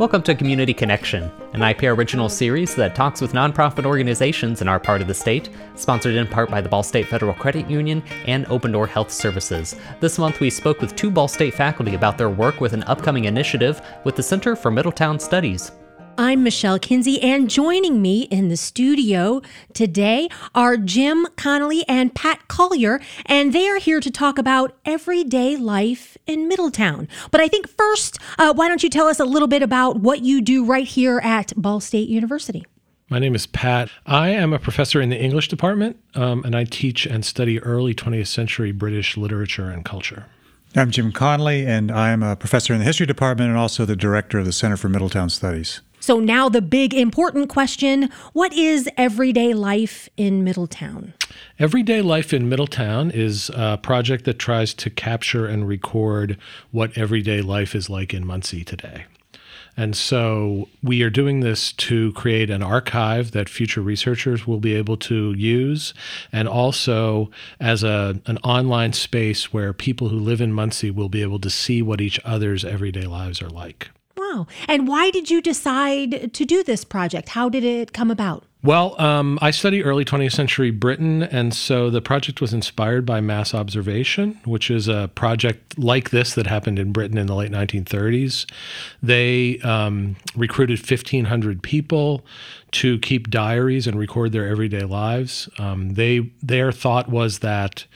Welcome to Community Connection, an IPR original series that talks with nonprofit organizations in our part of the state, sponsored in part by the Ball State Federal Credit Union and Open Door Health Services. This month we spoke with two Ball State faculty about their work with an upcoming initiative with the Center for Middletown Studies. I'm Michelle Kinsey, and joining me in the studio today are Jim Connolly and Pat Collier, and they are here to talk about everyday life in Middletown. But I think first, uh, why don't you tell us a little bit about what you do right here at Ball State University? My name is Pat. I am a professor in the English department, um, and I teach and study early 20th century British literature and culture. I'm Jim Connolly, and I'm a professor in the history department and also the director of the Center for Middletown Studies. So, now the big important question what is everyday life in Middletown? Everyday Life in Middletown is a project that tries to capture and record what everyday life is like in Muncie today. And so we are doing this to create an archive that future researchers will be able to use, and also as a, an online space where people who live in Muncie will be able to see what each other's everyday lives are like. Wow. And why did you decide to do this project? How did it come about? Well, um, I study early 20th century Britain, and so the project was inspired by mass observation, which is a project like this that happened in Britain in the late 1930s. They um, recruited 1,500 people to keep diaries and record their everyday lives. Um, they their thought was that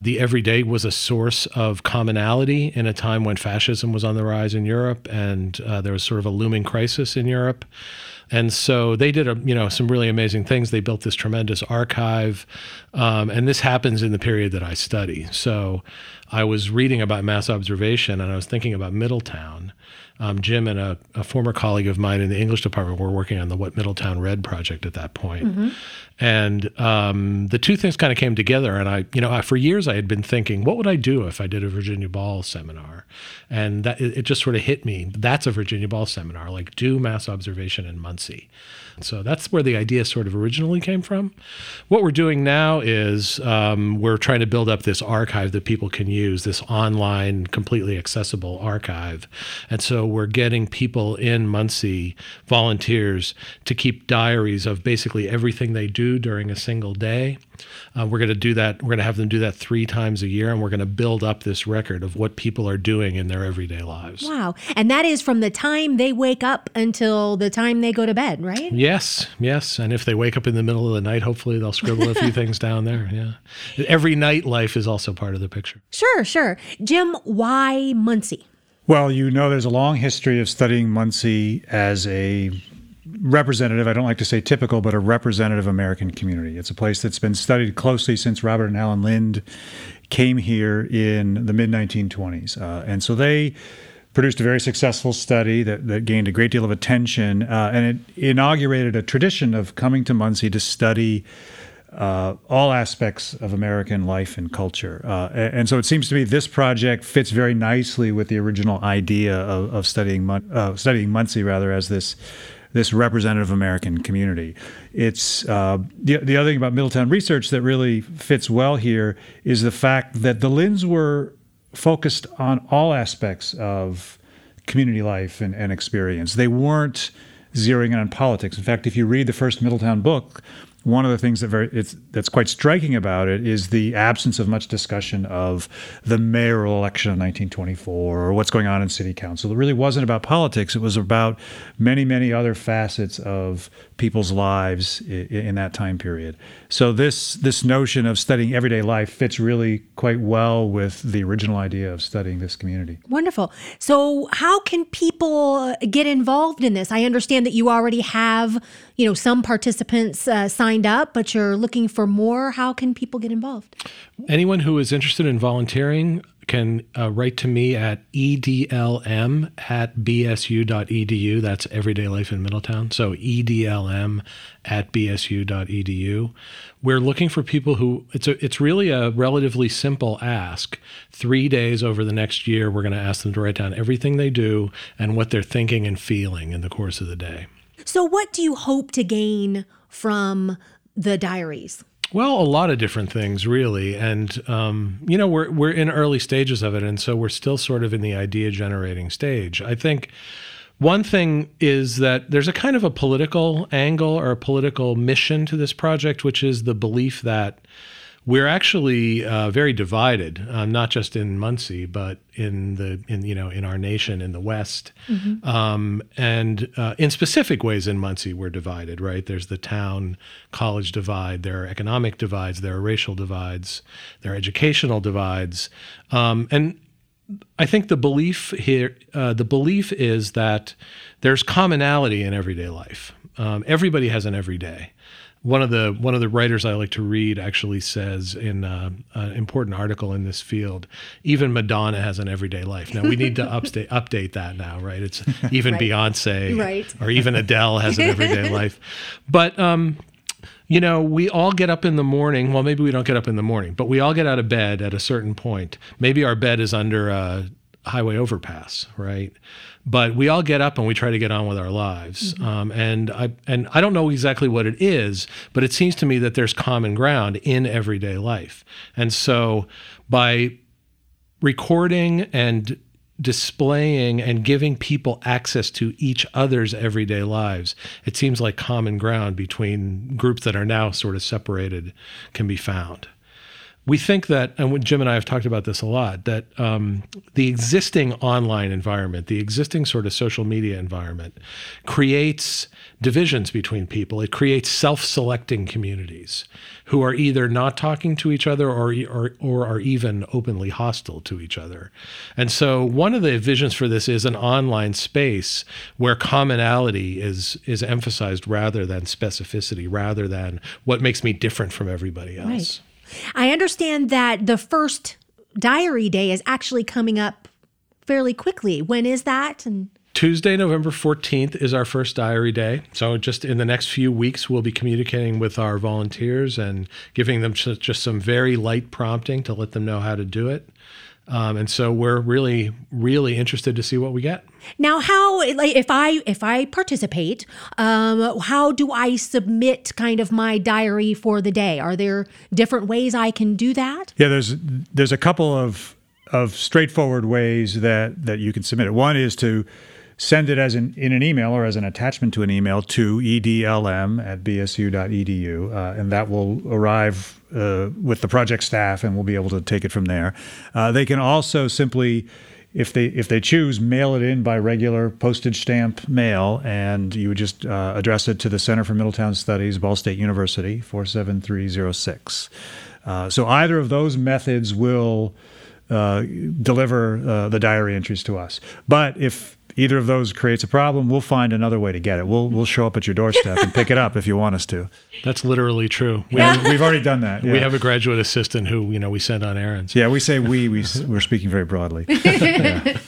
the everyday was a source of commonality in a time when fascism was on the rise in Europe and uh, there was sort of a looming crisis in Europe. And so they did, a, you know, some really amazing things. They built this tremendous archive, um, and this happens in the period that I study. So I was reading about mass observation, and I was thinking about Middletown. Um, Jim and a, a, former colleague of mine in the English department were working on the What Middletown Read project at that point. Mm-hmm. And um, the two things kind of came together. And I, you know, I, for years I had been thinking, what would I do if I did a Virginia Ball seminar? And that, it, it just sort of hit me. That's a Virginia Ball seminar, like do mass observation in Muncie. So that's where the idea sort of originally came from. What we're doing now is um, we're trying to build up this archive that people can use, this online, completely accessible archive. And so we're getting people in Muncie, volunteers, to keep diaries of basically everything they do during a single day. Uh, we're going to do that. We're going to have them do that three times a year, and we're going to build up this record of what people are doing in their everyday lives. Wow. And that is from the time they wake up until the time they go to bed, right? Yes, yes. And if they wake up in the middle of the night, hopefully they'll scribble a few things down there. Yeah. Every night life is also part of the picture. Sure, sure. Jim, why Muncie? Well, you know, there's a long history of studying Muncie as a representative, I don't like to say typical, but a representative American community. It's a place that's been studied closely since Robert and Helen Lynd came here in the mid 1920s. Uh, and so they produced a very successful study that, that gained a great deal of attention, uh, and it inaugurated a tradition of coming to Muncie to study. Uh, all aspects of American life and culture. Uh, and, so it seems to me this project fits very nicely with the original idea of, of studying, uh, studying Muncie rather as this this representative American community. It's uh, the, the other thing about Middletown research that really fits well here is the fact that the Lynds were focused on all aspects of community life and, and experience. They weren't zeroing in on politics. In fact, if you read the first Middletown book, one of the things that very that's quite striking about it is the absence of much discussion of the mayoral election of 1924 or what's going on in city council. It really wasn't about politics. It was about many, many other facets of people's lives in, in that time period. So this this notion of studying everyday life fits really quite well with the original idea of studying this community. Wonderful. So how can people get involved in this? I understand that you already have, you know, some participants uh, signed up, but you're looking for more. How can people get involved? Anyone who is interested in volunteering can uh, write to me at edlm at bsu.edu. That's Everyday Life in Middletown. So edlm at bsu.edu. We're looking for people who it's a, it's really a relatively simple ask. Three days over the next year, we're going to ask them to write down everything they do and what they're thinking and feeling in the course of the day. So, what do you hope to gain from the diaries? Well, a lot of different things, really, and um, you know we're we're in early stages of it, and so we're still sort of in the idea generating stage. I think One thing is that there's a kind of a political angle or a political mission to this project, which is the belief that we're actually uh, very divided, uh, not just in Muncie, but in the in you know in our nation in the West, mm-hmm. um, and uh, in specific ways in Muncie we're divided. Right? There's the town college divide. There are economic divides. There are racial divides. There are educational divides, um, and I think the belief here uh, the belief is that there's commonality in everyday life. Um, everybody has an everyday one of the one of the writers I like to read actually says in uh, an important article in this field, even Madonna has an everyday life. Now we need to update update that now, right? It's even right. Beyonce, right. or even Adele has an everyday life. But um, you know, we all get up in the morning. Well, maybe we don't get up in the morning, but we all get out of bed at a certain point. Maybe our bed is under a highway overpass, right? but we all get up and we try to get on with our lives. Mm-hmm. Um, and I and I don't know exactly what it is, but it seems to me that there's common ground in everyday life. And so by recording and displaying and giving people access to each other's everyday lives, it seems like common ground between groups that are now sort of separated can be found we think that, and Jim and I have talked about this a lot, that um, the existing online environment, the existing sort of social media environment, creates divisions between people. It creates self-selecting communities who are either not talking to each other or, or, or are even openly hostile to each other. And so, one of the visions for this is an online space where commonality is is emphasized rather than specificity, rather than what makes me different from everybody else. Right. I understand that the first diary day is actually coming up fairly quickly. When is that? And Tuesday, November 14th is our first diary day. So, just in the next few weeks, we'll be communicating with our volunteers and giving them just some very light prompting to let them know how to do it. Um, and so we're really, really interested to see what we get. Now, how like if I if I participate, um, how do I submit kind of my diary for the day? Are there different ways I can do that? Yeah, there's there's a couple of of straightforward ways that that you can submit it. One is to send it as an in an email or as an attachment to an email to edlm at bsu.edu, uh, and that will arrive uh, with the project staff, and we'll be able to take it from there. Uh, they can also simply if they if they choose, mail it in by regular postage stamp mail, and you would just uh, address it to the Center for Middletown Studies, Ball State University, four seven three zero six. Uh, so either of those methods will uh, deliver uh, the diary entries to us. But if either of those creates a problem, we'll find another way to get it. We'll we'll show up at your doorstep and pick it up if you want us to. That's literally true. We have, we've already done that. Yeah. We have a graduate assistant who you know we send on errands. Yeah, we say we we we're speaking very broadly. yeah.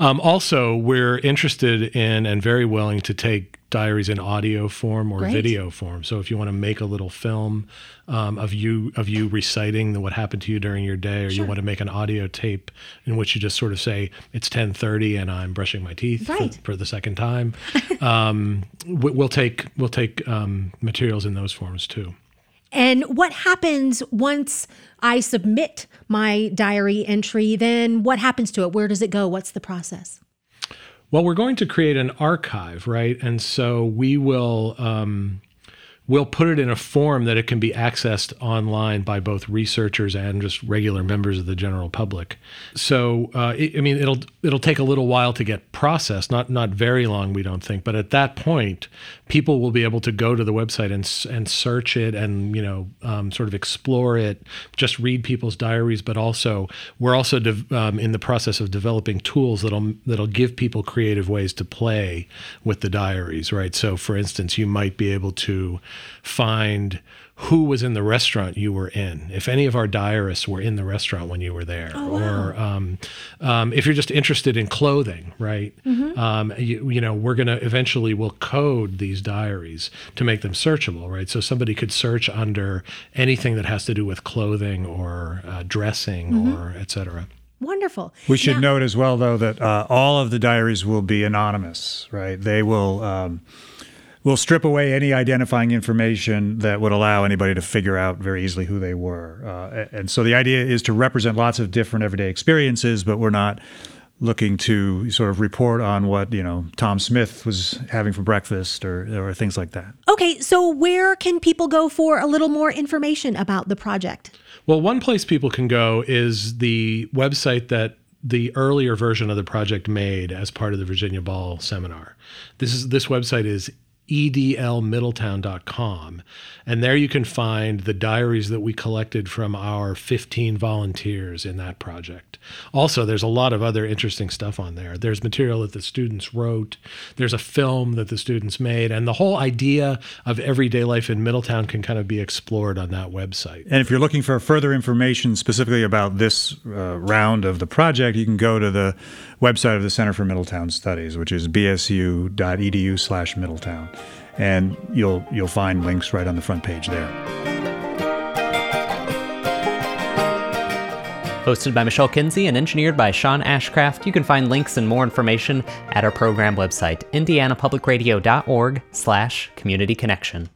Um, also, we're interested in and very willing to take diaries in audio form or Great. video form. So if you want to make a little film um, of you of you reciting the, what happened to you during your day, or sure. you want to make an audio tape in which you just sort of say it's ten thirty and I'm brushing my teeth right. for, for, the second time, um, we'll take we'll take um, materials in those forms too. And what happens once I submit my diary entry? Then what happens to it? Where does it go? What's the process? Well, we're going to create an archive, right? And so we will um, we'll put it in a form that it can be accessed online by both researchers and just regular members of the general public. So, uh, it, I mean, it'll it'll take a little while to get processed, not not very long, we don't think. But at that point, people will be able to go to the website and and search it and you know um, sort of explore it, just read people's diaries. But also, we're also de- um, in the process of developing tools that'll that'll give people creative ways to play with the diaries, right? So, for instance, you might be able to find who was in the restaurant you were in, if any of our diarists were in the restaurant when you were there, oh, wow. or um, um, if you're just interested in clothing, right? Mm-hmm. Um, you, you, know, we're going to eventually we'll code these diaries to make them searchable, right? So somebody could search under anything that has to do with clothing or uh, dressing mm-hmm. or et cetera. Wonderful. We should now, note as well, though, that uh, all of the diaries will be anonymous, right? They will we'll strip away any identifying information that would allow anybody to figure out very easily who they were. Uh, and so the idea is to represent lots of different everyday experiences, but we're not looking to sort of report on what you know Tom Smith was having for breakfast or or things like that. Okay, so where can people go for a little more information about the project? Well, one place people can go is the website that the earlier version of the project made as part of the Virginia Ball seminar. This is this website is edlmiddletown.com. And there you can find the diaries that we collected from our 15 volunteers in that project. Also, there's a lot of other interesting stuff on there. There's material that the students wrote, there's a film that the students made, and the whole idea of everyday life in Middletown can kind of be explored on that website. And if you're looking for further information specifically about this uh, round of the project, you can go to the website of the Center for Middletown Studies, which is bsu.edu/middletown and you'll you'll find links right on the front page there. Hosted by Michelle Kinsey and engineered by Sean Ashcraft, you can find links and more information at our program website, indianapublicradio.org slash community connection.